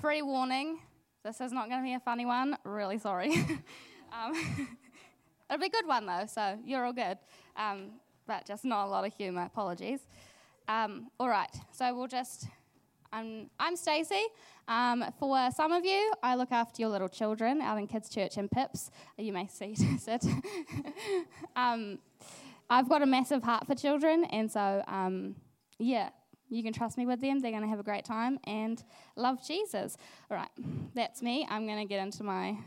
Pre warning this is not going to be a funny one. Really sorry. um, it'll be a good one though, so you're all good. Um, but just not a lot of humour. Apologies. Um, all right, so we'll just. I'm, I'm Stacey. Um, for some of you, I look after your little children out in Kids Church in Pips. You may see sit. um, I've got a massive heart for children, and so yeah, you can trust me with them. They're going to have a great time and love Jesus. All right, that's me. I'm going to get into my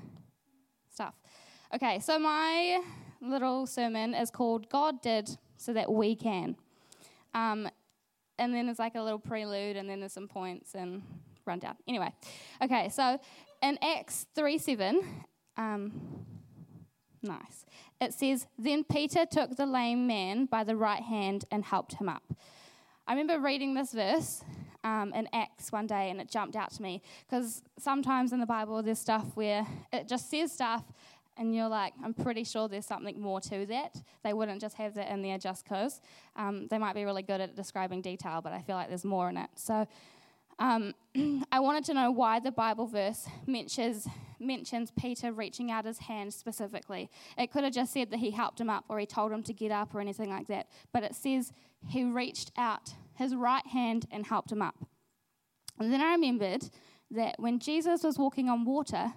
stuff. Okay, so my little sermon is called God Did So That We Can. Um, and then there's like a little prelude, and then there's some points and rundown. Anyway, okay, so in Acts 3 7, um, nice, it says, Then Peter took the lame man by the right hand and helped him up. I remember reading this verse um, in Acts one day and it jumped out to me because sometimes in the Bible there's stuff where it just says stuff and you're like, I'm pretty sure there's something more to that. They wouldn't just have that in there just because. Um, they might be really good at describing detail, but I feel like there's more in it. So um, I wanted to know why the Bible verse mentions, mentions Peter reaching out his hand specifically. It could have just said that he helped him up or he told him to get up or anything like that, but it says he reached out his right hand and helped him up. And then I remembered that when Jesus was walking on water,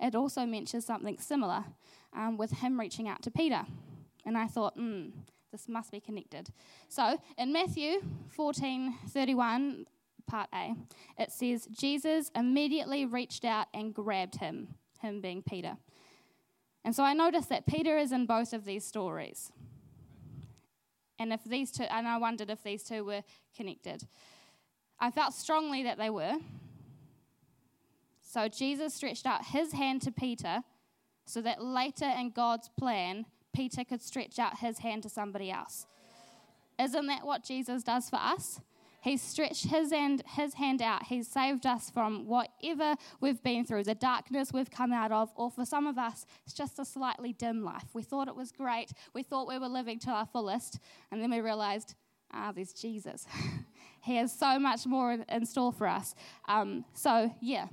it also mentions something similar um, with him reaching out to Peter. And I thought, hmm, this must be connected. So in Matthew 14 31, part A, it says, Jesus immediately reached out and grabbed him, him being Peter. And so I noticed that Peter is in both of these stories. And if these two, and I wondered if these two were connected. I felt strongly that they were. So Jesus stretched out his hand to Peter so that later in God's plan, Peter could stretch out his hand to somebody else. Isn't that what Jesus does for us? He's stretched his hand, his hand out. He's saved us from whatever we've been through, the darkness we've come out of, or for some of us, it's just a slightly dim life. We thought it was great. We thought we were living to our fullest, and then we realized, ah, there's Jesus. he has so much more in store for us. Um, so, yeah.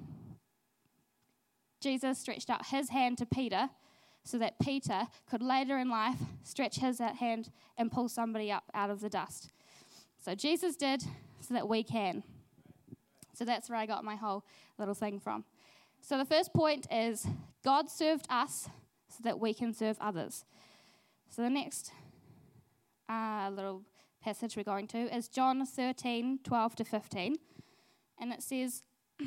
Jesus stretched out his hand to Peter so that Peter could later in life stretch his hand and pull somebody up out of the dust. So Jesus did so that we can. So that's where I got my whole little thing from. So the first point is God served us so that we can serve others. So the next uh, little passage we're going to is John 13, 12 to 15. And it says,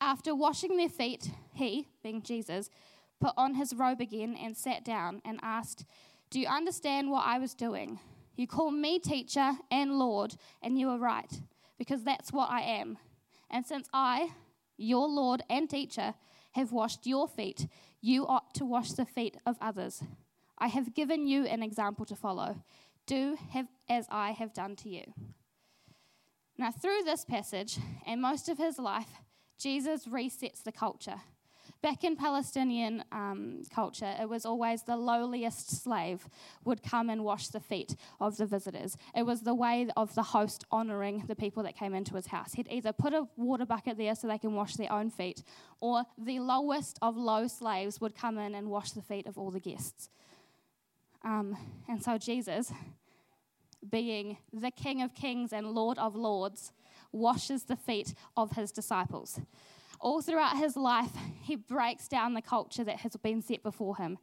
After washing their feet, he, being Jesus, put on his robe again and sat down and asked, Do you understand what I was doing? You call me teacher and Lord, and you are right, because that's what I am. And since I, your Lord and teacher, have washed your feet, you ought to wash the feet of others. I have given you an example to follow. Do have as I have done to you. Now, through this passage and most of his life, Jesus resets the culture. Back in Palestinian um, culture, it was always the lowliest slave would come and wash the feet of the visitors. It was the way of the host honoring the people that came into his house. He'd either put a water bucket there so they can wash their own feet, or the lowest of low slaves would come in and wash the feet of all the guests. Um, and so Jesus, being the King of Kings and Lord of Lords, washes the feet of his disciples all throughout his life, he breaks down the culture that has been set before him.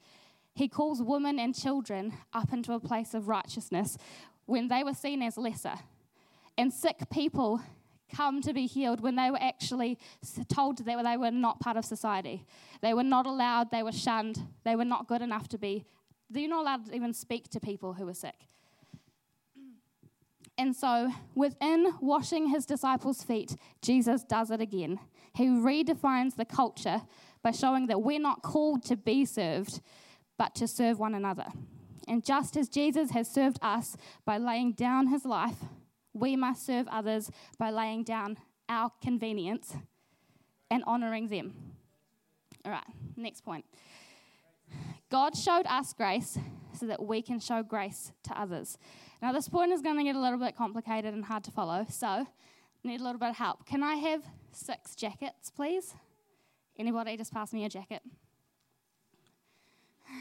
He calls women and children up into a place of righteousness when they were seen as lesser. And sick people come to be healed when they were actually told that they were not part of society. They were not allowed, they were shunned, they were not good enough to be, they're not allowed to even speak to people who were sick. And so, within washing his disciples' feet, Jesus does it again. He redefines the culture by showing that we're not called to be served, but to serve one another. And just as Jesus has served us by laying down his life, we must serve others by laying down our convenience and honoring them. All right, next point. God showed us grace so that we can show grace to others. Now, this point is going to get a little bit complicated and hard to follow, so need a little bit of help. Can I have six jackets, please. Anybody just pass me a jacket?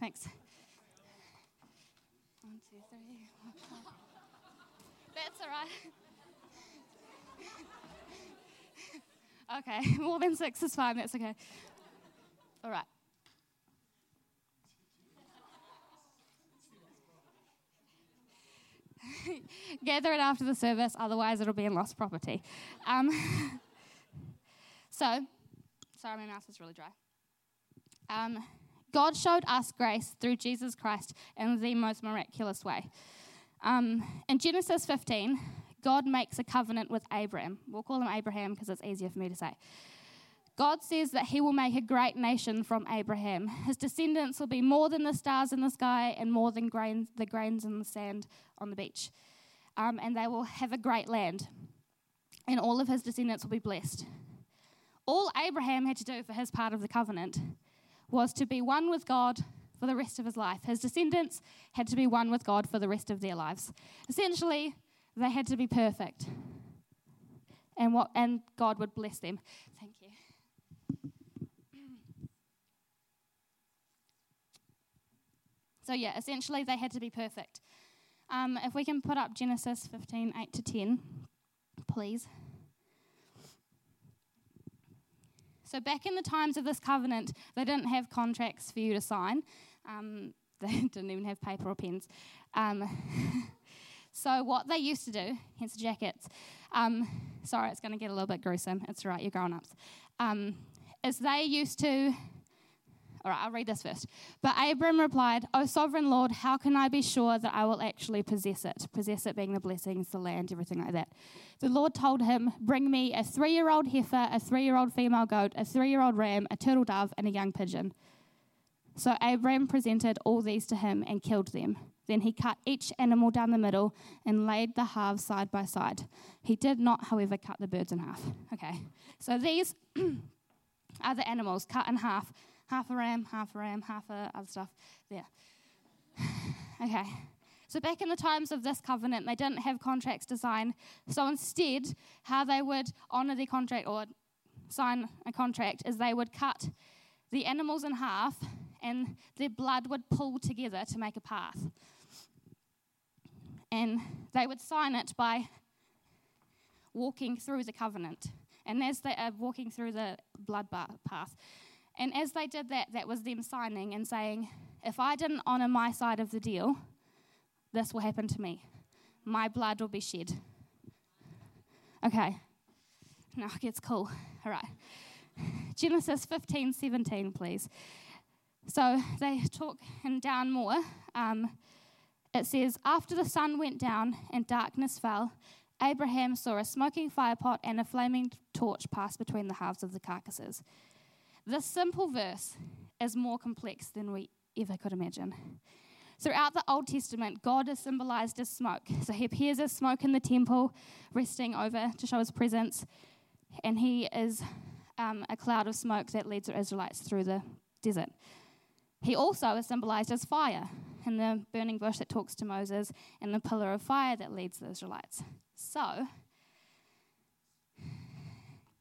Thanks. One, two, three. That's all right. okay, more than six is fine. That's okay. All right. Gather it after the service, otherwise, it'll be in lost property. Um, so, sorry, my mouth is really dry. Um, God showed us grace through Jesus Christ in the most miraculous way. Um, in Genesis 15, God makes a covenant with Abraham. We'll call him Abraham because it's easier for me to say. God says that he will make a great nation from Abraham. His descendants will be more than the stars in the sky and more than grains, the grains in the sand on the beach. Um, and they will have a great land. And all of his descendants will be blessed. All Abraham had to do for his part of the covenant was to be one with God for the rest of his life. His descendants had to be one with God for the rest of their lives. Essentially, they had to be perfect. And what and God would bless them. Thank you. So yeah, essentially they had to be perfect. Um, if we can put up Genesis 15, 8 to 10, please. So, back in the times of this covenant, they didn't have contracts for you to sign. Um, they didn't even have paper or pens. Um, so, what they used to do, hence the jackets, um, sorry, it's going to get a little bit gruesome. It's right, you're grown ups. Um, is they used to all right, I'll read this first. But Abram replied, O sovereign Lord, how can I be sure that I will actually possess it? Possess it being the blessings, the land, everything like that. The Lord told him, Bring me a three year old heifer, a three year old female goat, a three year old ram, a turtle dove, and a young pigeon. So Abram presented all these to him and killed them. Then he cut each animal down the middle and laid the halves side by side. He did not, however, cut the birds in half. Okay, so these are the animals cut in half half a ram, half a ram, half a other stuff there. okay. So, back in the times of this covenant, they didn't have contracts to sign. So, instead, how they would honour their contract or sign a contract is they would cut the animals in half and their blood would pull together to make a path. And they would sign it by walking through the covenant. And as they are walking through the blood path, and as they did that, that was them signing and saying, if I didn't honour my side of the deal, this will happen to me. My blood will be shed. Okay, now it gets cool. All right. Genesis 15 17, please. So they talk and down more. Um, it says, After the sun went down and darkness fell, Abraham saw a smoking firepot and a flaming torch pass between the halves of the carcasses. This simple verse is more complex than we ever could imagine. Throughout the Old Testament, God is symbolized as smoke. So he appears as smoke in the temple, resting over to show his presence, and he is um, a cloud of smoke that leads the Israelites through the desert. He also is symbolized as fire in the burning bush that talks to Moses, and the pillar of fire that leads the Israelites. So,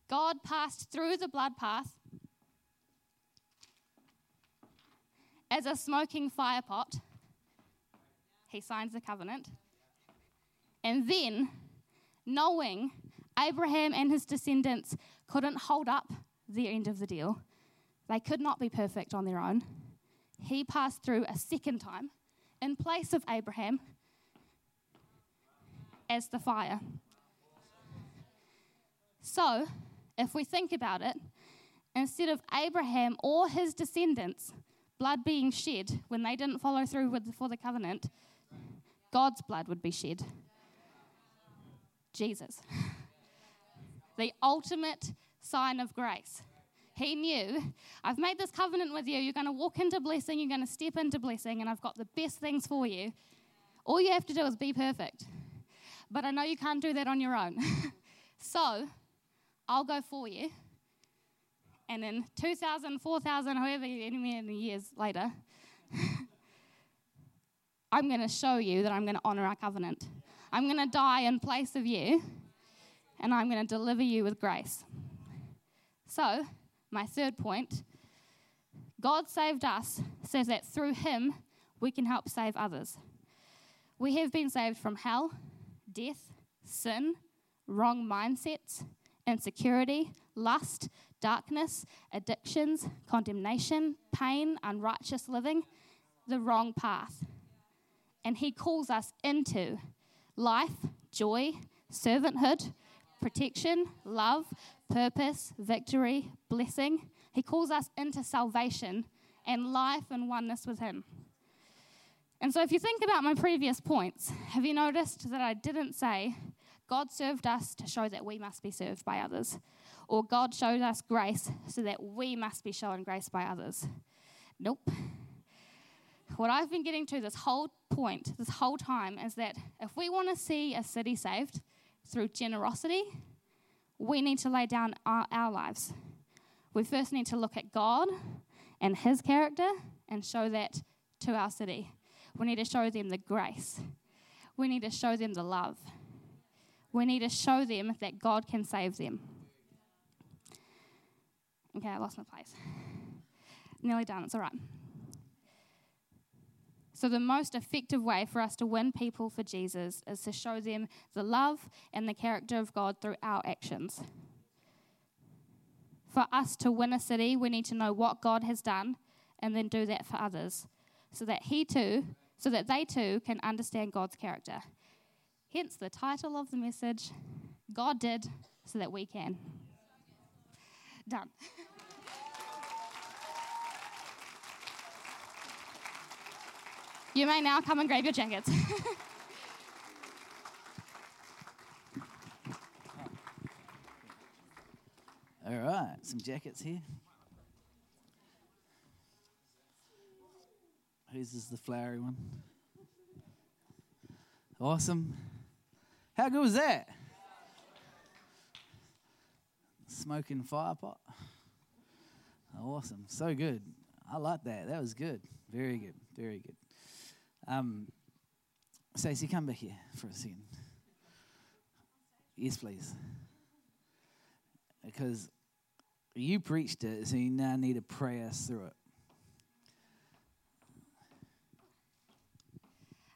God passed through the blood path as a smoking fire pot. He signs the covenant. And then, knowing Abraham and his descendants couldn't hold up the end of the deal, they could not be perfect on their own. He passed through a second time in place of Abraham as the fire. So, if we think about it, instead of Abraham or his descendants blood being shed when they didn't follow through with for the covenant, God's blood would be shed. Jesus. The ultimate sign of grace. He knew, I've made this covenant with you. You're going to walk into blessing, you're going to step into blessing, and I've got the best things for you. All you have to do is be perfect. But I know you can't do that on your own. so, I'll go for you and then 2,000, 4,000, however many years later, I'm going to show you that I'm going to honor our covenant. I'm going to die in place of you, and I'm going to deliver you with grace. So, my third point God saved us so that through Him we can help save others. We have been saved from hell, death, sin, wrong mindsets, insecurity, lust, darkness, addictions, condemnation, pain, unrighteous living, the wrong path. And He calls us into life, joy, servanthood, protection, love, purpose, victory, blessing. He calls us into salvation and life and oneness with Him. And so, if you think about my previous points, have you noticed that I didn't say God served us to show that we must be served by others, or God showed us grace so that we must be shown grace by others? Nope. What I've been getting to this whole point, this whole time, is that if we want to see a city saved through generosity, we need to lay down our, our lives. We first need to look at God and His character and show that to our city. We need to show them the grace. We need to show them the love. We need to show them that God can save them. Okay, I lost my place. Nearly done, it's all right. So, the most effective way for us to win people for Jesus is to show them the love and the character of God through our actions. For us to win a city, we need to know what God has done and then do that for others so that He too, so that they too can understand God's character. Hence the title of the message God did so that we can. Done. You may now come and grab your jackets. All right, some jackets here. Whose is the flowery one? Awesome. How good was that? Smoking fire pot. Awesome. So good. I like that. That was good. Very good. Very good. Um, Stacey, come back here for a second. Yes, please. Because you preached it, so you now need to pray us through it.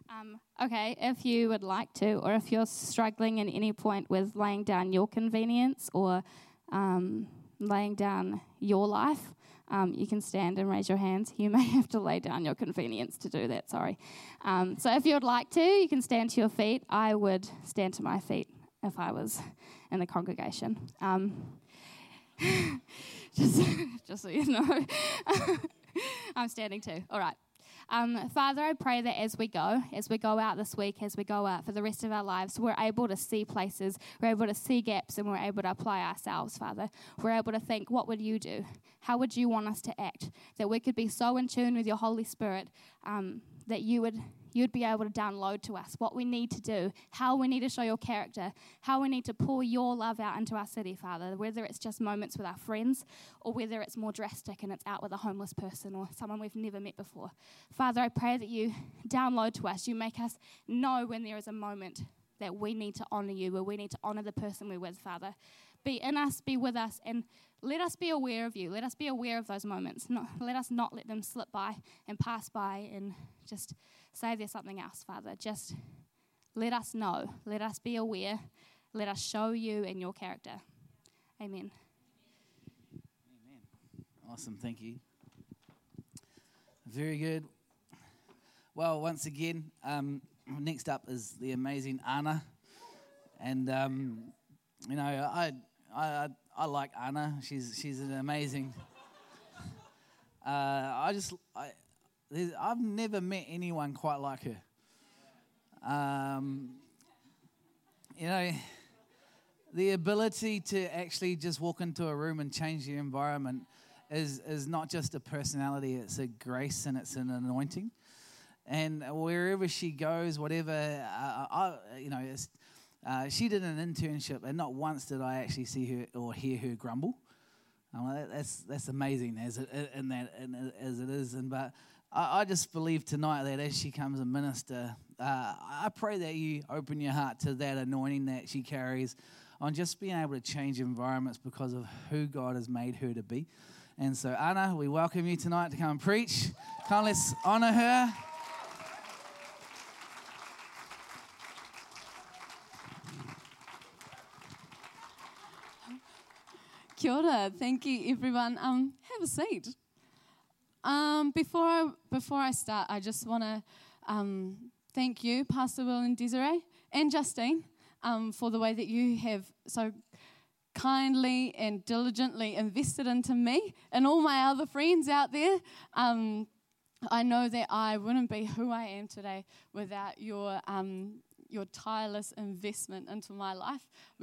Um, okay, if you would like to, or if you're struggling at any point with laying down your convenience or um, laying down your life, um, you can stand and raise your hands. You may have to lay down your convenience to do that, sorry. Um, so if you would like to, you can stand to your feet. I would stand to my feet if I was in the congregation. Um, just, just so you know, I'm standing too. All right. Um, Father, I pray that as we go, as we go out this week, as we go out for the rest of our lives, we're able to see places, we're able to see gaps, and we're able to apply ourselves, Father. We're able to think, what would you do? How would you want us to act? That we could be so in tune with your Holy Spirit um, that you would you'd be able to download to us what we need to do, how we need to show your character, how we need to pour your love out into our city, Father, whether it's just moments with our friends or whether it's more drastic and it's out with a homeless person or someone we've never met before. Father, I pray that you download to us, you make us know when there is a moment that we need to honor you, where we need to honor the person we're with, Father. Be in us, be with us, and let us be aware of you. Let us be aware of those moments. Not, let us not let them slip by and pass by and just say there's something else, Father. Just let us know. Let us be aware. Let us show you and your character. Amen. Amen. Awesome. Thank you. Very good. Well, once again, um, next up is the amazing Anna. And, um, you know, I, I, I like Anna. She's, she's an amazing. Uh, I just, I, I've never met anyone quite like her. Um, you know, the ability to actually just walk into a room and change the environment is, is not just a personality, it's a grace and it's an anointing. And wherever she goes, whatever, uh, I, you know, uh, she did an internship, and not once did I actually see her or hear her grumble. Like, that's that's amazing as it in that as it is, and but I, I just believe tonight that as she comes a minister, uh, I pray that you open your heart to that anointing that she carries on just being able to change environments because of who God has made her to be. And so, Anna, we welcome you tonight to come and preach. Come, let's honor her. Kia ora. Thank you, everyone. Um, have a seat. Um, before I, before I start, I just want to um, thank you, Pastor Will and Desiree, and Justine, um, for the way that you have so kindly and diligently invested into me and all my other friends out there. Um, I know that I wouldn't be who I am today without your um, your tireless investment into my life.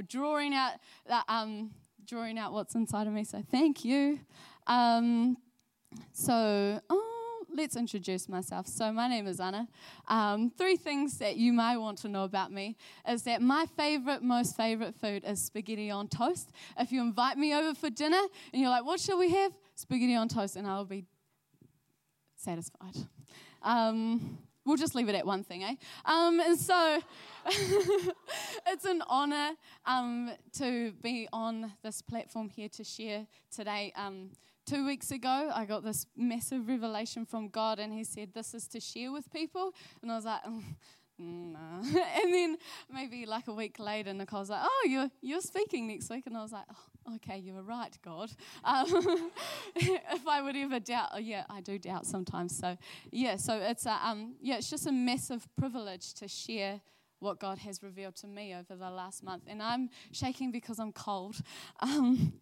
Drawing out that um, drawing out what's inside of me. So thank you. Um, so, oh, let's introduce myself. So, my name is Anna. Um, three things that you might want to know about me is that my favorite, most favorite food is spaghetti on toast. If you invite me over for dinner and you're like, what shall we have? Spaghetti on toast, and I'll be satisfied. Um, we'll just leave it at one thing, eh? Um, and so it's an honor um, to be on this platform here to share today. Um, two weeks ago, I got this massive revelation from God, and He said, This is to share with people. And I was like, mm, Nah. and then maybe like a week later, Nicole's like, "Oh, you're you're speaking next week," and I was like, oh, "Okay, you were right, God." Um, if I would ever doubt, oh, yeah, I do doubt sometimes. So yeah, so it's a, um, yeah, it's just a massive privilege to share what God has revealed to me over the last month, and I'm shaking because I'm cold. Um,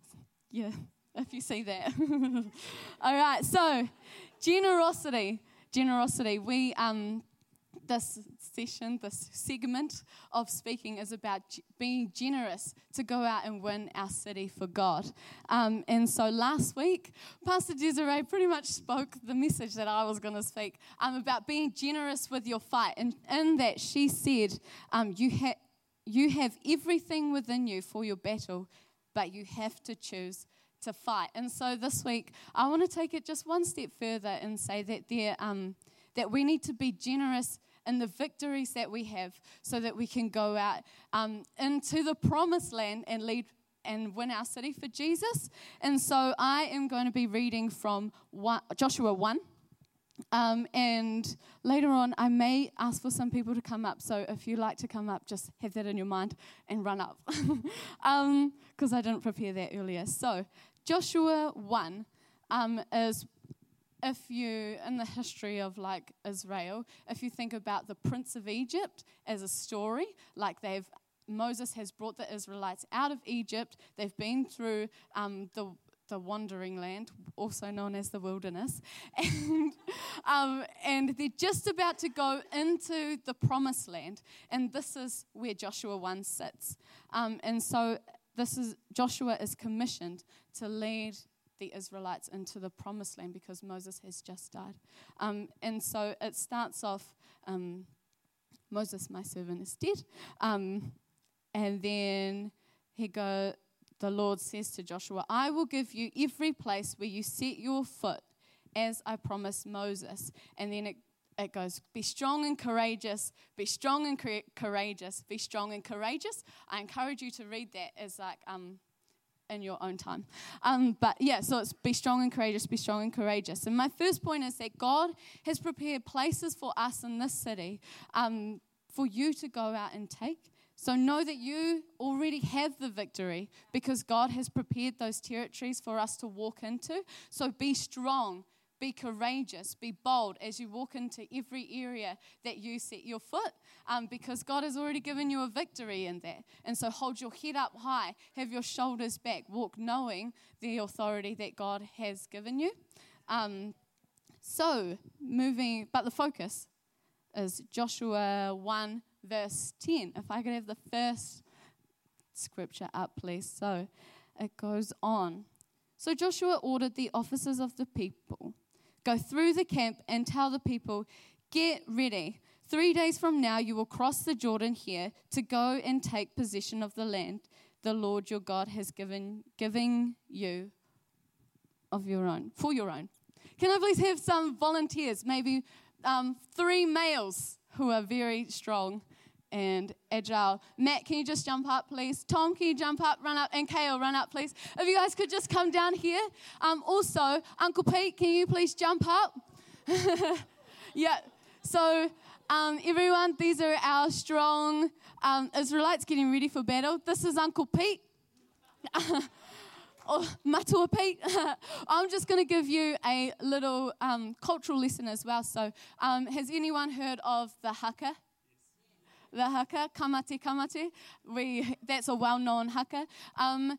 yeah, if you see that. All right, so generosity, generosity. We um, this session, this segment of speaking is about being generous to go out and win our city for God. Um, and so last week, Pastor Desiree pretty much spoke the message that I was going to speak um, about being generous with your fight. And in that, she said, um, you, ha- you have everything within you for your battle, but you have to choose to fight. And so this week, I want to take it just one step further and say that there, um, that we need to be generous in the victories that we have, so that we can go out um, into the promised land and lead and win our city for Jesus. And so I am going to be reading from one, Joshua one. Um, and later on, I may ask for some people to come up. So if you like to come up, just have that in your mind and run up. Because um, I didn't prepare that earlier. So, Joshua 1 um, is if you, in the history of like Israel, if you think about the Prince of Egypt as a story, like they've Moses has brought the Israelites out of Egypt. They've been through um, the the wandering land, also known as the wilderness, and um, and they're just about to go into the promised land, and this is where Joshua one sits, um, and so this is Joshua is commissioned to lead the Israelites into the promised land because Moses has just died. Um, and so it starts off um, Moses, my servant, is dead. Um, and then he go, the Lord says to Joshua, I will give you every place where you set your foot as I promised Moses. And then it it goes, be strong and courageous, be strong and courageous, be strong and courageous. I encourage you to read that as like um, in your own time. Um, but yeah, so it's be strong and courageous, be strong and courageous. And my first point is that God has prepared places for us in this city um, for you to go out and take. So know that you already have the victory because God has prepared those territories for us to walk into. So be strong be courageous, be bold as you walk into every area that you set your foot um, because God has already given you a victory in that. And so hold your head up high, have your shoulders back, walk knowing the authority that God has given you. Um, so, moving, but the focus is Joshua 1, verse 10. If I could have the first scripture up, please. So, it goes on. So Joshua ordered the officers of the people Go through the camp and tell the people, Get ready. Three days from now, you will cross the Jordan here to go and take possession of the land the Lord your God has given giving you of your own, for your own. Can I please have some volunteers? Maybe um, three males who are very strong and agile. Matt, can you just jump up, please? Tom, can you jump up, run up? And Kale, run up, please. If you guys could just come down here. Um, also, Uncle Pete, can you please jump up? yeah. So, um, everyone, these are our strong um, Israelites getting ready for battle. This is Uncle Pete. oh, Matua Pete. I'm just going to give you a little um, cultural lesson as well. So, um, has anyone heard of the haka? The haka, kamate kamate. We, that's a well known haka. Um,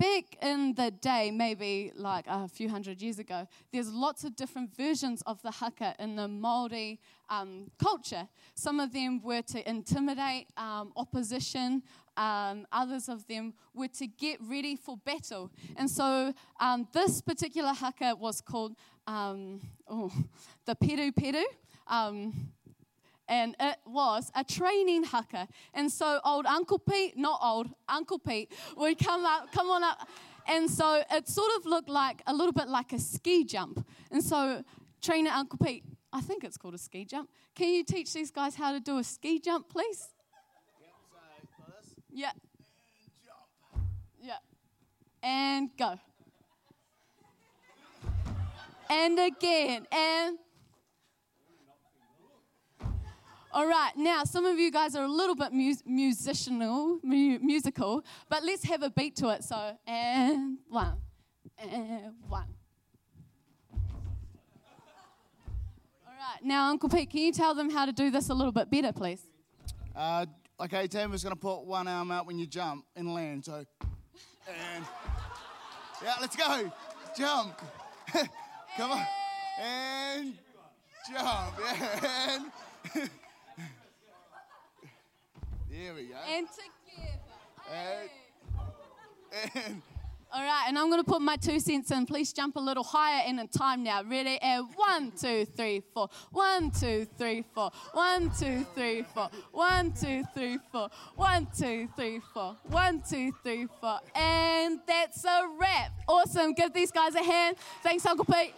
back in the day, maybe like a few hundred years ago, there's lots of different versions of the haka in the Maori um, culture. Some of them were to intimidate um, opposition. Um, others of them were to get ready for battle. And so um, this particular haka was called um, oh, the peruperu um, and it was a training haka. And so old Uncle Pete, not old, Uncle Pete would come up, come on up. And so it sort of looked like a little bit like a ski jump. And so trainer Uncle Pete, I think it's called a ski jump. Can you teach these guys how to do a ski jump, please? Yeah. Yeah. And go. And again. And all right, now some of you guys are a little bit mus- musicianal, mu- musical, but let's have a beat to it. So, and one, and one. All right, now Uncle Pete, can you tell them how to do this a little bit better, please? Uh, okay, Tim is going to put one arm out when you jump and land. So, and yeah, let's go. Jump. Come on. And jump. And there we go. And together. And, and All right, and I'm going to put my two cents in. Please jump a little higher and in time now. Ready? And one, two, three, four. One, two, three, four. One, two, three, four. One, two, three, four. One, two, three, four. One, two, three, four. And that's a wrap. Awesome. Give these guys a hand. Thanks, Uncle Pete.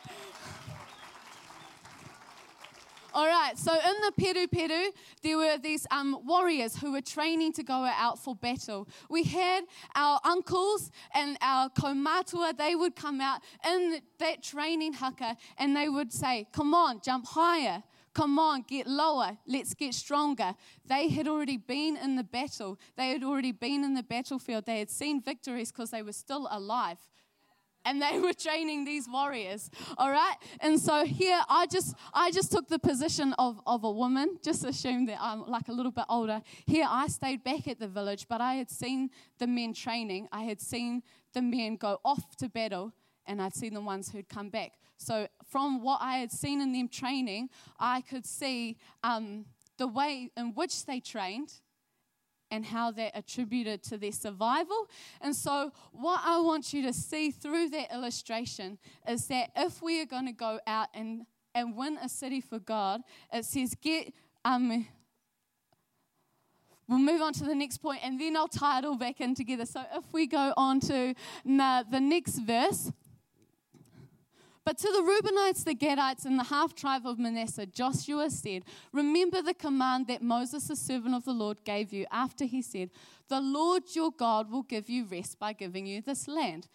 All right, so in the Peruperu, there were these um, warriors who were training to go out for battle. We had our uncles and our kaumatua, they would come out in that training haka and they would say, Come on, jump higher. Come on, get lower. Let's get stronger. They had already been in the battle. They had already been in the battlefield. They had seen victories because they were still alive and they were training these warriors all right? And so here i just i just took the position of, of a woman just assumed that i'm like a little bit older. Here i stayed back at the village but i had seen the men training. I had seen the men go off to battle and i'd seen the ones who'd come back. So from what i had seen in them training i could see um, the way in which they trained and how that attributed to their survival. And so, what I want you to see through that illustration is that if we are going to go out and, and win a city for God, it says, get. Um, We'll move on to the next point and then I'll tie it all back in together. So if we go on to the next verse, but to the Reubenites, the Gadites, and the half tribe of Manasseh, Joshua said, Remember the command that Moses, the servant of the Lord, gave you after he said, The Lord your God will give you rest by giving you this land.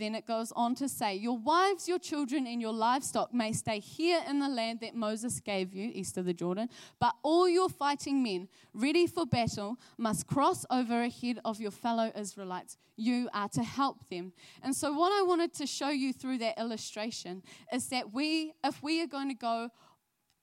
Then it goes on to say, Your wives, your children, and your livestock may stay here in the land that Moses gave you, east of the Jordan, but all your fighting men, ready for battle, must cross over ahead of your fellow Israelites. You are to help them. And so, what I wanted to show you through that illustration is that we, if we are going to go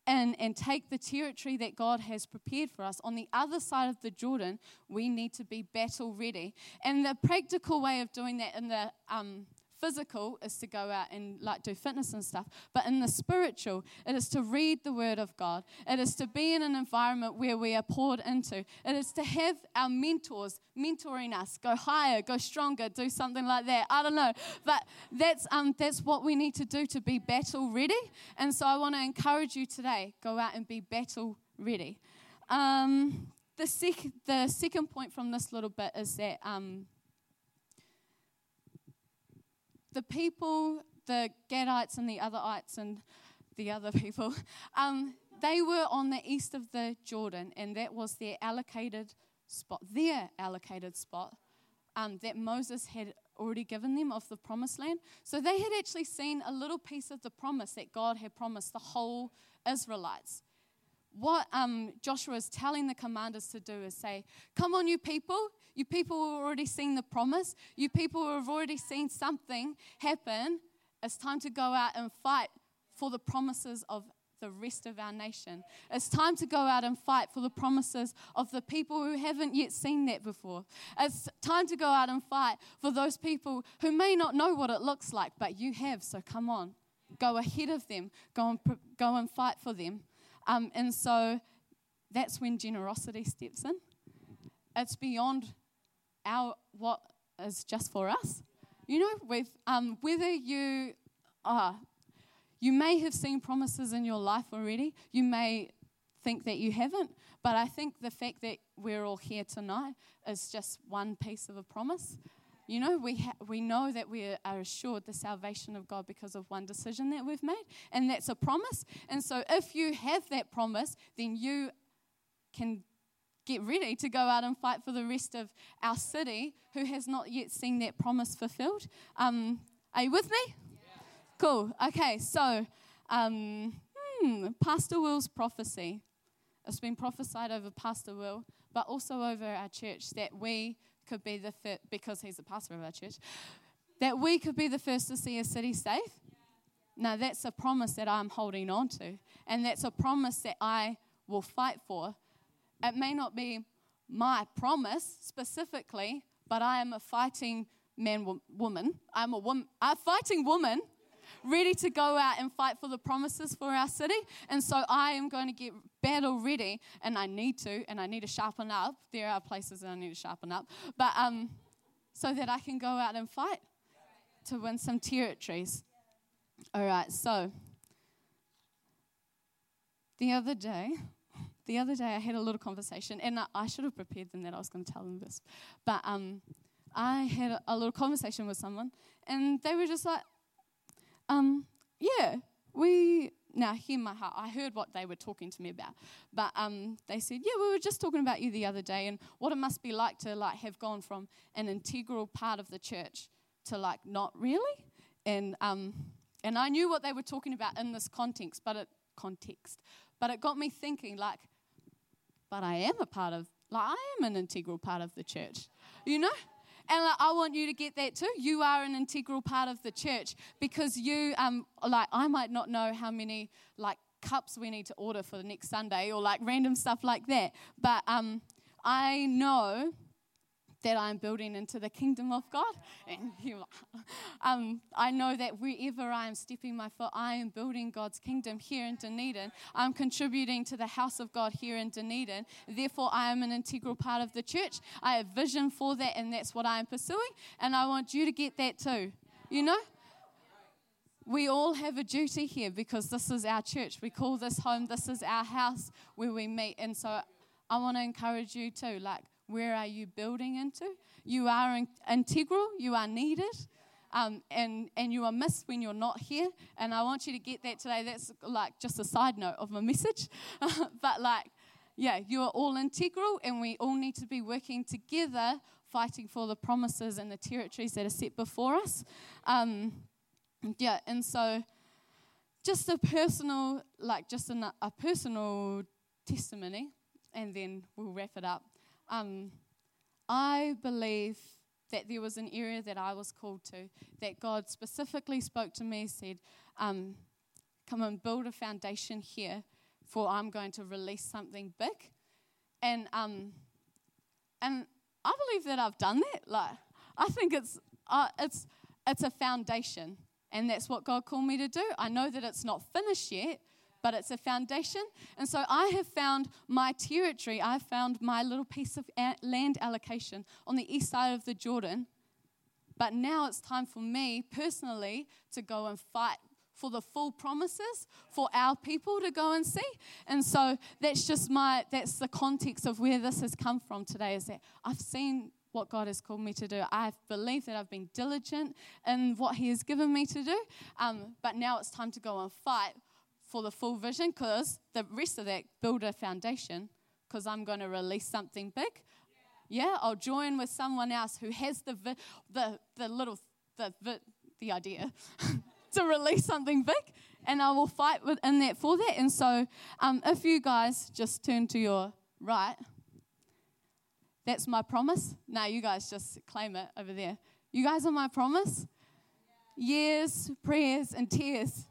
and, and take the territory that God has prepared for us. On the other side of the Jordan, we need to be battle ready. And the practical way of doing that in the um, physical is to go out and like do fitness and stuff but in the spiritual it is to read the word of god. It is to be in an environment where we are poured into. It is to have our mentors mentoring us go higher go stronger do something like that. I don't know but that's um that's what we need to do to be battle ready. And so i want to encourage you today go out and be battle ready. Um the, sec- the second point from this little bit is that um, the people, the Gadites and the otherites and the other people, um, they were on the east of the Jordan, and that was their allocated spot, their allocated spot um, that Moses had already given them of the promised land. So they had actually seen a little piece of the promise that God had promised the whole Israelites. What um, Joshua is telling the commanders to do is say, Come on, you people. You people who have already seen the promise. You people who have already seen something happen. It's time to go out and fight for the promises of the rest of our nation. It's time to go out and fight for the promises of the people who haven't yet seen that before. It's time to go out and fight for those people who may not know what it looks like, but you have, so come on. Go ahead of them, go and, go and fight for them. Um, and so that's when generosity steps in. It's beyond our what is just for us. You know, with um, whether you are you may have seen promises in your life already. You may think that you haven't. But I think the fact that we're all here tonight is just one piece of a promise. You know, we, ha- we know that we are assured the salvation of God because of one decision that we've made, and that's a promise. And so, if you have that promise, then you can get ready to go out and fight for the rest of our city who has not yet seen that promise fulfilled. Um, are you with me? Cool. Okay, so um, hmm, Pastor Will's prophecy. It's been prophesied over Pastor Will, but also over our church that we could be the first, because he's the pastor of our church, that we could be the first to see a city safe. Now, that's a promise that I'm holding on to, and that's a promise that I will fight for. It may not be my promise specifically, but I am a fighting man, woman. I'm a, woman, a fighting woman ready to go out and fight for the promises for our city. And so I am going to get battle ready, and I need to, and I need to sharpen up. There are places that I need to sharpen up, but um, so that I can go out and fight to win some territories. All right, so the other day, the other day I had a little conversation, and I, should have prepared them that I was going to tell them this, but um, I had a, a little conversation with someone, and they were just like, um, yeah, we now hear my heart. I heard what they were talking to me about, but um, they said, yeah, we were just talking about you the other day and what it must be like to like have gone from an integral part of the church to like not really, and um, and I knew what they were talking about in this context, but it context, but it got me thinking like, but I am a part of, like I am an integral part of the church, you know. And like, I want you to get that too. You are an integral part of the church because you, um, like, I might not know how many, like, cups we need to order for the next Sunday or like random stuff like that. But um, I know that I'm building into the kingdom of God. And you, um, I know that wherever I am stepping my foot, I am building God's kingdom here in Dunedin. I'm contributing to the house of God here in Dunedin. Therefore, I am an integral part of the church. I have vision for that, and that's what I am pursuing. And I want you to get that too. You know? we all have a duty here because this is our church. We call this home. This is our house where we meet. And so I want to encourage you too. Like, where are you building into? You are in- integral, you are needed, um, and, and you are missed when you're not here. And I want you to get that today. That's like just a side note of my message. but like, yeah, you are all integral, and we all need to be working together, fighting for the promises and the territories that are set before us. Um, yeah, and so just a personal, like just a, a personal testimony, and then we'll wrap it up. Um, I believe that there was an area that I was called to, that God specifically spoke to me, said, um, Come and build a foundation here, for I'm going to release something big. And, um, and I believe that I've done that. Like, I think it's, uh, it's, it's a foundation, and that's what God called me to do. I know that it's not finished yet, but it's a foundation. And so I have found my territory, I've found my little piece of land allocation on the east side of the Jordan. But now it's time for me personally to go and fight for the full promises for our people to go and see. And so that's just my that's the context of where this has come from today is that I've seen what God has called me to do. I believe that I've been diligent in what He has given me to do. Um, but now it's time to go and fight for the full vision because the rest of that build a foundation because I'm going to release something big. Yeah, I'll join with someone else who has the vi- the the little the the, the idea to release something big, and I will fight within that for that. And so, um, if you guys just turn to your right, that's my promise. Now you guys just claim it over there. You guys are my promise. Years, prayers, and tears.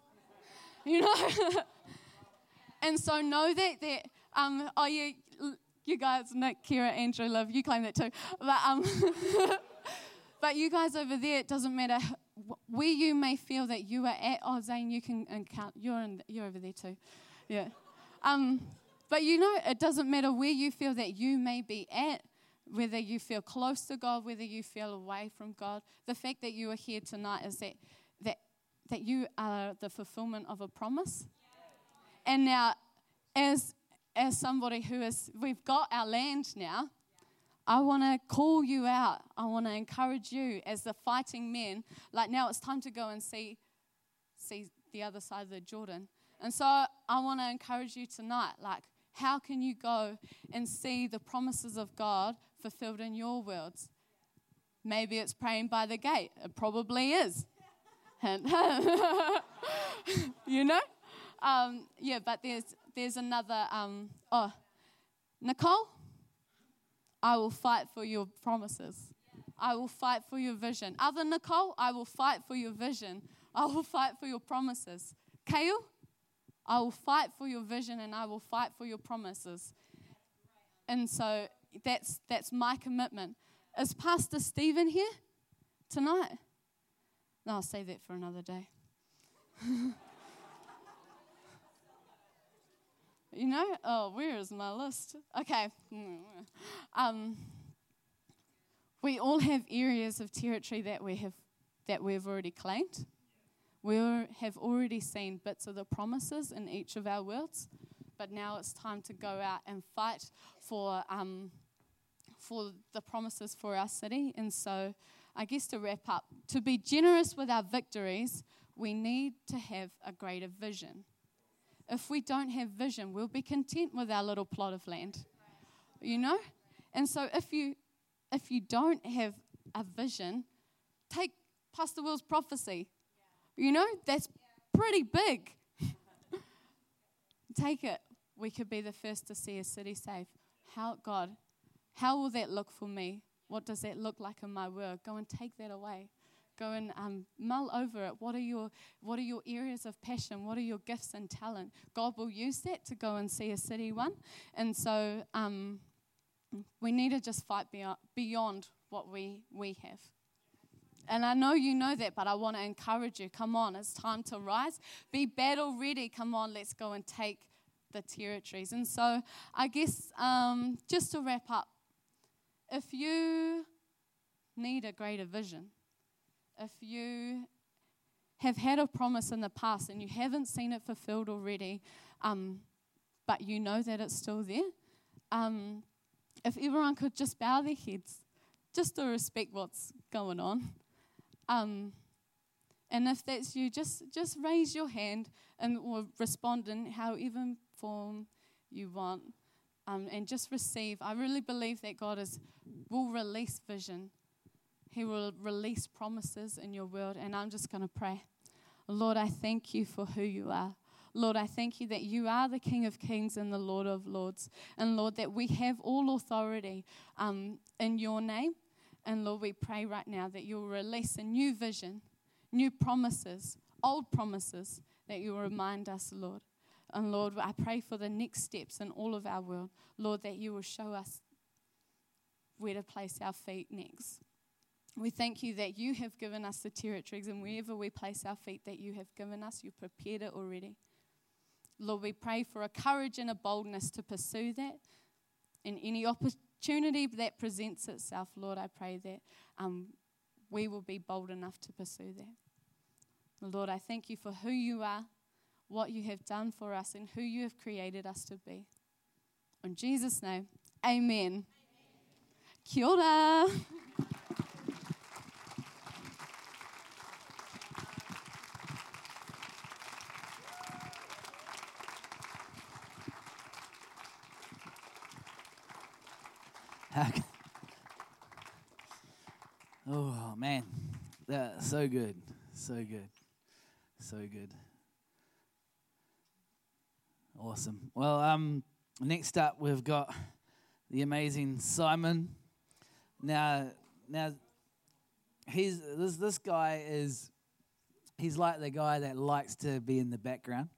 You know. and so know that that um oh yeah you guys Nick, Kira, Andrew, Liv, you claim that too. But um but you guys over there, it doesn't matter where you may feel that you are at. Oh, Zane, you can count. You're in, you're over there too. Yeah. Um, but you know, it doesn't matter where you feel that you may be at whether you feel close to God, whether you feel away from God. The fact that you are here tonight is that that you are the fulfillment of a promise. And now, as as somebody who is, we've got our land now. I want to call you out. I want to encourage you as the fighting men. Like now, it's time to go and see see the other side of the Jordan. And so I want to encourage you tonight. Like, how can you go and see the promises of God fulfilled in your worlds. Maybe it's praying by the gate. It probably is. you know? Um, yeah, but there's there's another. Um, oh, Nicole, I will fight for your promises. I will fight for your vision. Other Nicole, I will fight for your vision. I will fight for your promises. Kale, I will fight for your vision and I will fight for your promises. And so that's, that's my commitment. Is Pastor Stephen here tonight? No, I'll save that for another day. you know? Oh, where is my list? Okay. Um, we all have areas of territory that we have that we've already claimed. We have already seen bits of the promises in each of our worlds, but now it's time to go out and fight for um, for the promises for our city. And so, I guess to wrap up, to be generous with our victories, we need to have a greater vision. If we don't have vision, we'll be content with our little plot of land. You know? And so if you if you don't have a vision, take Pastor Will's prophecy. You know, that's pretty big. take it. We could be the first to see a city safe. How God, how will that look for me? What does that look like in my work? Go and take that away. Go and um, mull over it. What are your What are your areas of passion? What are your gifts and talent? God will use that to go and see a city won. And so um, we need to just fight beyond, what we we have. And I know you know that, but I want to encourage you. Come on, it's time to rise. Be battle ready. Come on, let's go and take the territories. And so, I guess um, just to wrap up, if you need a greater vision, if you have had a promise in the past and you haven't seen it fulfilled already, um, but you know that it's still there, um, if everyone could just bow their heads just to respect what's going on. Um, and if that's you, just, just raise your hand and or respond in however form you want um, and just receive. I really believe that God is, will release vision. He will release promises in your world. And I'm just going to pray. Lord, I thank you for who you are. Lord, I thank you that you are the King of Kings and the Lord of Lords. And Lord, that we have all authority um, in your name. And Lord, we pray right now that you'll release a new vision, new promises, old promises that you'll remind us, Lord. And Lord, I pray for the next steps in all of our world. Lord, that you will show us where to place our feet next. We thank you that you have given us the territories, and wherever we place our feet that you have given us, you prepared it already. Lord, we pray for a courage and a boldness to pursue that. In any opportunity that presents itself, Lord, I pray that um, we will be bold enough to pursue that. Lord, I thank you for who you are what you have done for us and who you have created us to be. In Jesus' name, amen. amen. Kia ora. oh man, that's so good, so good, so good. Awesome. Well, um, next up we've got the amazing Simon. Now, now, he's this this guy is he's like the guy that likes to be in the background.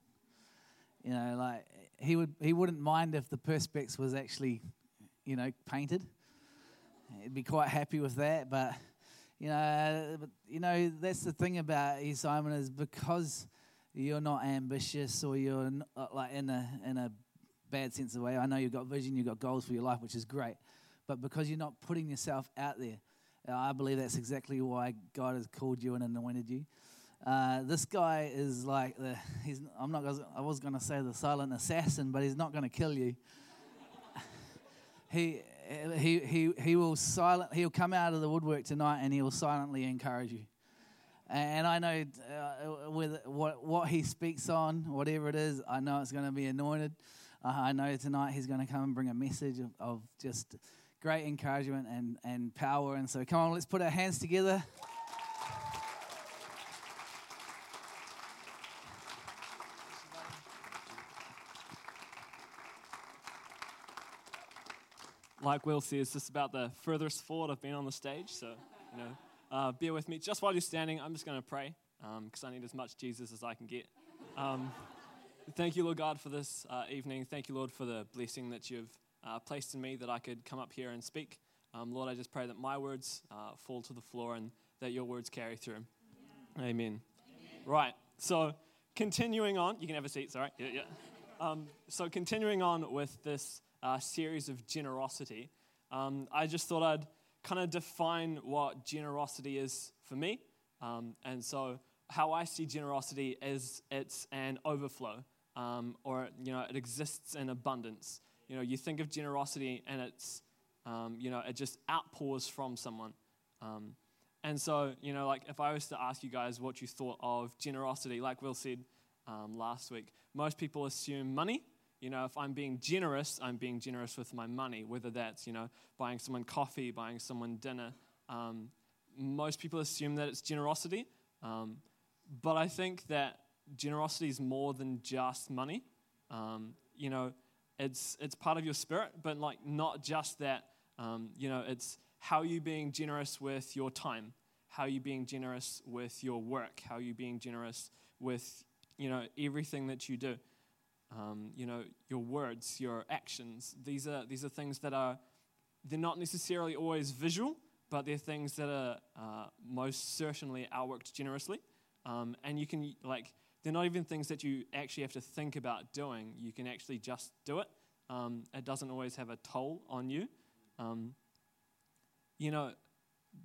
You know, like he would he wouldn't mind if the perspex was actually, you know, painted. He'd be quite happy with that, but you know, but, you know that's the thing about Simon, is because you're not ambitious or you're not, uh, like in a in a bad sense of way. I know you've got vision, you've got goals for your life, which is great, but because you're not putting yourself out there, uh, I believe that's exactly why God has called you and anointed you. Uh, this guy is like the he's I'm not I was going to say the silent assassin, but he's not going to kill you. he he he he will silent he'll come out of the woodwork tonight and he will silently encourage you. And I know uh, with what what he speaks on, whatever it is, I know it's going to be anointed. Uh, I know tonight he's going to come and bring a message of, of just great encouragement and, and power. And so, come on, let's put our hands together. like Will says, this is about the furthest forward I've been on the stage. So, you know, uh, bear with me. Just while you're standing, I'm just going to pray because um, I need as much Jesus as I can get. Um, thank you, Lord God, for this uh, evening. Thank you, Lord, for the blessing that you've uh, placed in me that I could come up here and speak. Um, Lord, I just pray that my words uh, fall to the floor and that your words carry through. Amen. Amen. Right. So, continuing on, you can have a seat, sorry. Yeah, yeah. Um, so, continuing on with this uh, series of generosity, um, I just thought I'd kind of define what generosity is for me. Um, and so, how I see generosity is it's an overflow, um, or you know, it exists in abundance. You know, you think of generosity, and it's um, you know, it just outpours from someone. Um, and so, you know, like if I was to ask you guys what you thought of generosity, like Will said um, last week, most people assume money you know, if I'm being generous, I'm being generous with my money, whether that's, you know, buying someone coffee, buying someone dinner. Um, most people assume that it's generosity. Um, but I think that generosity is more than just money. Um, you know, it's, it's part of your spirit, but like not just that. Um, you know, it's how you being generous with your time, how you being generous with your work, how you being generous with, you know, everything that you do um, you know, your words, your actions. These are, these are things that are, they're not necessarily always visual, but they're things that are uh, most certainly outworked generously. Um, and you can, like, they're not even things that you actually have to think about doing. You can actually just do it. Um, it doesn't always have a toll on you. Um, you know,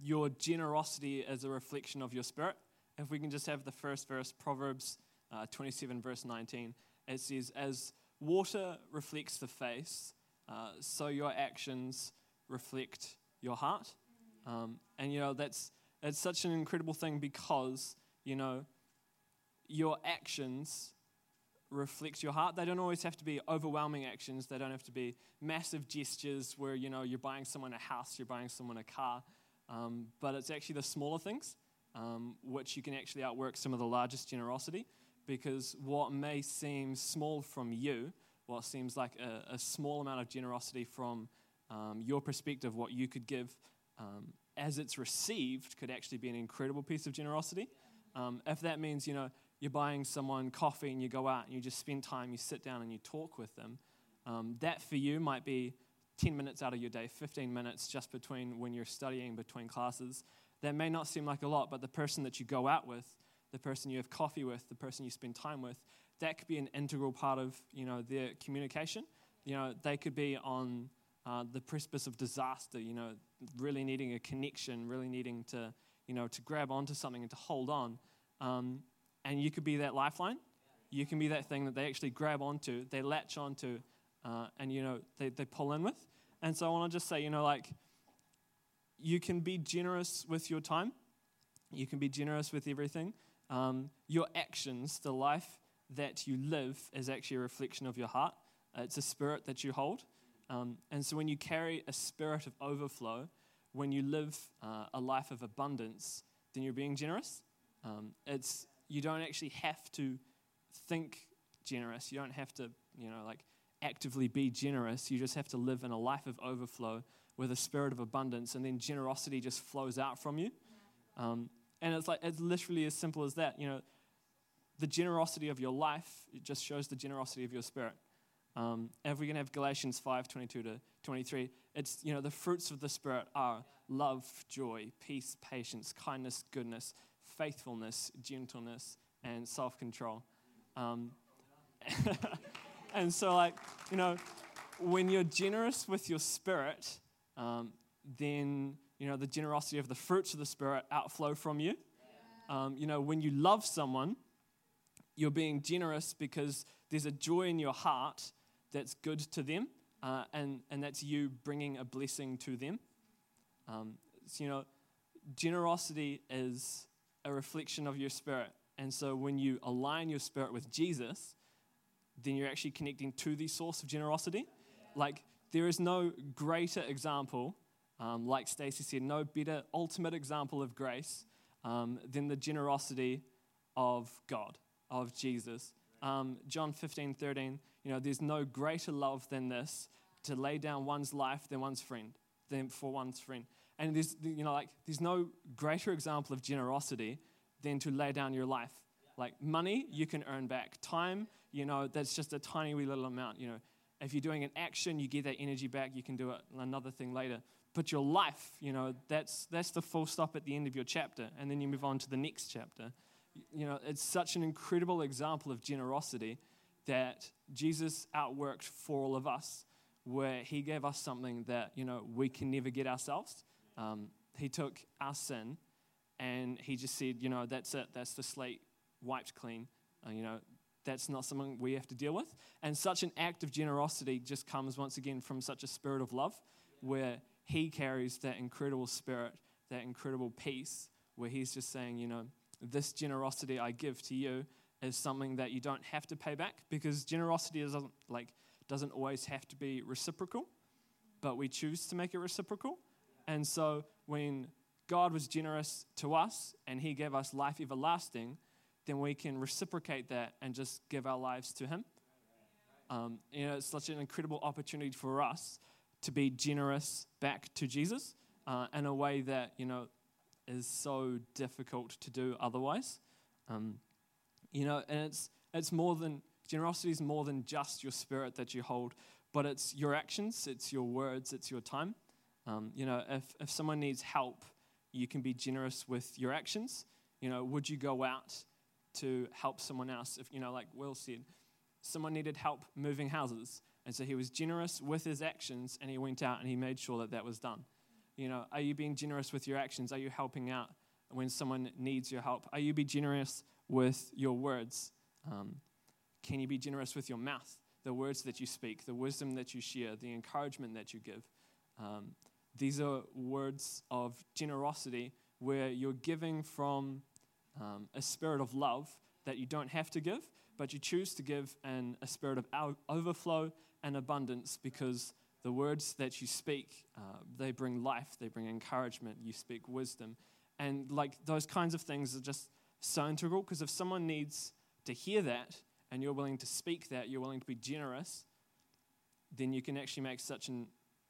your generosity is a reflection of your spirit. If we can just have the first verse, Proverbs uh, 27, verse 19 it says, As water reflects the face, uh, so your actions reflect your heart. Um, and, you know, that's, that's such an incredible thing because, you know, your actions reflect your heart. They don't always have to be overwhelming actions. They don't have to be massive gestures where, you know, you're buying someone a house, you're buying someone a car. Um, but it's actually the smaller things um, which you can actually outwork some of the largest generosity because what may seem small from you, what seems like a, a small amount of generosity from um, your perspective, what you could give, um, as it's received, could actually be an incredible piece of generosity. Um, if that means, you know, you're buying someone coffee and you go out and you just spend time, you sit down and you talk with them, um, that for you might be 10 minutes out of your day, 15 minutes just between when you're studying between classes. That may not seem like a lot, but the person that you go out with, the person you have coffee with, the person you spend time with, that could be an integral part of you know their communication. You know, they could be on uh, the precipice of disaster. You know, really needing a connection, really needing to you know to grab onto something and to hold on. Um, and you could be that lifeline. You can be that thing that they actually grab onto, they latch onto, uh, and you know they, they pull in with. And so I want to just say, you know, like you can be generous with your time. You can be generous with everything. Um, your actions, the life that you live, is actually a reflection of your heart. Uh, it's a spirit that you hold. Um, and so when you carry a spirit of overflow, when you live uh, a life of abundance, then you're being generous. Um, it's you don't actually have to think generous. You don't have to, you know, like actively be generous. You just have to live in a life of overflow with a spirit of abundance, and then generosity just flows out from you. Um, and it's like it's literally as simple as that. You know, the generosity of your life it just shows the generosity of your spirit. Um, if we can have Galatians 5 22 to 23, it's, you know, the fruits of the Spirit are love, joy, peace, patience, kindness, goodness, faithfulness, gentleness, and self control. Um, and so, like, you know, when you're generous with your spirit, um, then, you know, the generosity of the fruits of the Spirit outflow from you. Um, you know, when you love someone, you're being generous because there's a joy in your heart that's good to them, uh, and, and that's you bringing a blessing to them. Um, so, you know, generosity is a reflection of your spirit. And so when you align your spirit with Jesus, then you're actually connecting to the source of generosity. Like, there is no greater example, um, like Stacey said, no better ultimate example of grace um, than the generosity of God, of Jesus. Um, John 15, 13, you know, there's no greater love than this to lay down one's life than one's friend, than for one's friend. And there's, you know, like, there's no greater example of generosity than to lay down your life. Like money, you can earn back. Time, you know, that's just a tiny wee little amount. You know, if you're doing an action, you get that energy back. You can do it another thing later. But your life, you know, that's that's the full stop at the end of your chapter, and then you move on to the next chapter you know, it's such an incredible example of generosity that Jesus outworked for all of us, where he gave us something that, you know, we can never get ourselves. Um, he took our sin and he just said, you know, that's it, that's the slate wiped clean. Uh, you know, that's not something we have to deal with. And such an act of generosity just comes once again from such a spirit of love, where he carries that incredible spirit, that incredible peace, where he's just saying, you know, this generosity I give to you is something that you don't have to pay back because generosity doesn't like doesn't always have to be reciprocal, but we choose to make it reciprocal. And so when God was generous to us and he gave us life everlasting, then we can reciprocate that and just give our lives to him. Um, you know, it's such an incredible opportunity for us to be generous back to Jesus uh, in a way that, you know, is so difficult to do otherwise. Um, you know, and it's, it's more than, generosity is more than just your spirit that you hold, but it's your actions, it's your words, it's your time. Um, you know, if, if someone needs help, you can be generous with your actions. You know, would you go out to help someone else? If, you know, like Will said, someone needed help moving houses. And so he was generous with his actions and he went out and he made sure that that was done. You know, are you being generous with your actions? Are you helping out when someone needs your help? Are you being generous with your words? Um, can you be generous with your mouth? The words that you speak, the wisdom that you share, the encouragement that you give. Um, these are words of generosity where you're giving from um, a spirit of love that you don't have to give, but you choose to give in a spirit of overflow and abundance because the words that you speak, uh, they bring life, they bring encouragement, you speak wisdom. And like those kinds of things are just so integral because if someone needs to hear that and you're willing to speak that, you're willing to be generous, then you can actually make such an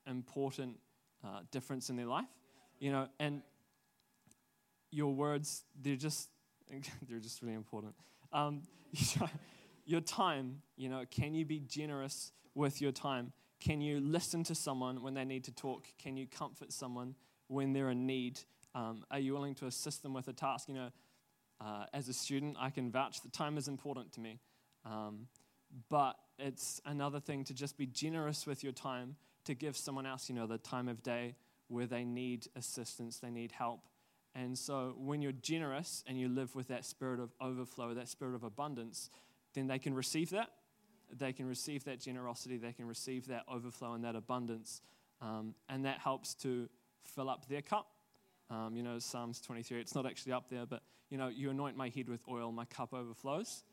important uh, difference in their life. You know, and your words, they're just, they're just really important. Um, your time, you know, can you be generous with your time? Can you listen to someone when they need to talk? Can you comfort someone when they're in need? Um, are you willing to assist them with a task? You know, uh, as a student, I can vouch that time is important to me. Um, but it's another thing to just be generous with your time to give someone else, you know, the time of day where they need assistance, they need help. And so when you're generous and you live with that spirit of overflow, that spirit of abundance, then they can receive that they can receive that generosity, they can receive that overflow and that abundance. Um, and that helps to fill up their cup. Um, you know, Psalms 23, it's not actually up there, but, you know, you anoint my head with oil, my cup overflows.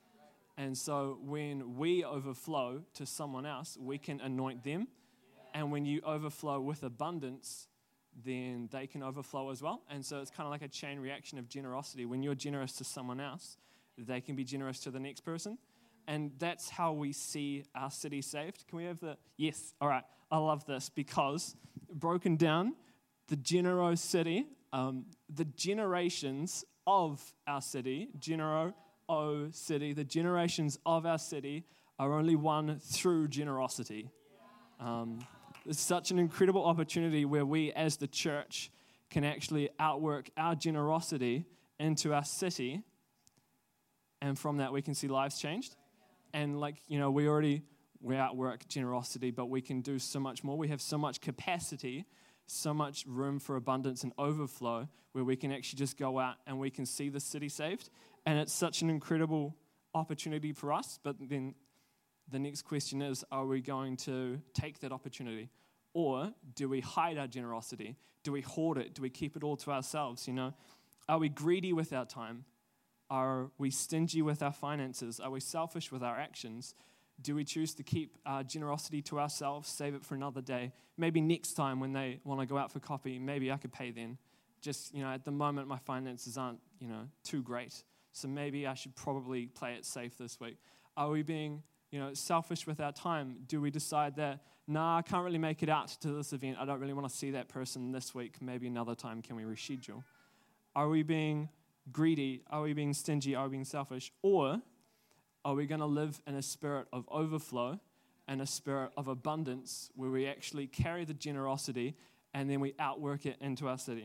And so when we overflow to someone else, we can anoint them And when you overflow with abundance, then they can overflow as well. And so it's kind of like a chain reaction of generosity. When you're generous to someone else, they can be generous to the next person. And that's how we see our city saved. Can we have the. Yes, all right. I love this because broken down, the generosity, um, the generations of our city, Genero O city, the generations of our city are only won through generosity. Um, it's such an incredible opportunity where we, as the church, can actually outwork our generosity into our city, and from that we can see lives changed. And like you know, we already we outwork generosity, but we can do so much more. We have so much capacity, so much room for abundance and overflow, where we can actually just go out and we can see the city saved. And it's such an incredible opportunity for us. But then the next question is are we going to take that opportunity? Or do we hide our generosity? Do we hoard it? Do we keep it all to ourselves? You know, are we greedy with our time? Are we stingy with our finances? Are we selfish with our actions? Do we choose to keep our generosity to ourselves, save it for another day? Maybe next time when they want to go out for coffee, maybe I could pay then. Just, you know, at the moment my finances aren't, you know, too great. So maybe I should probably play it safe this week. Are we being you know, selfish with our time? Do we decide that, nah, I can't really make it out to this event. I don't really want to see that person this week. Maybe another time, can we reschedule? Are we being greedy? Are we being stingy? Are we being selfish? Or are we going to live in a spirit of overflow and a spirit of abundance where we actually carry the generosity and then we outwork it into our city?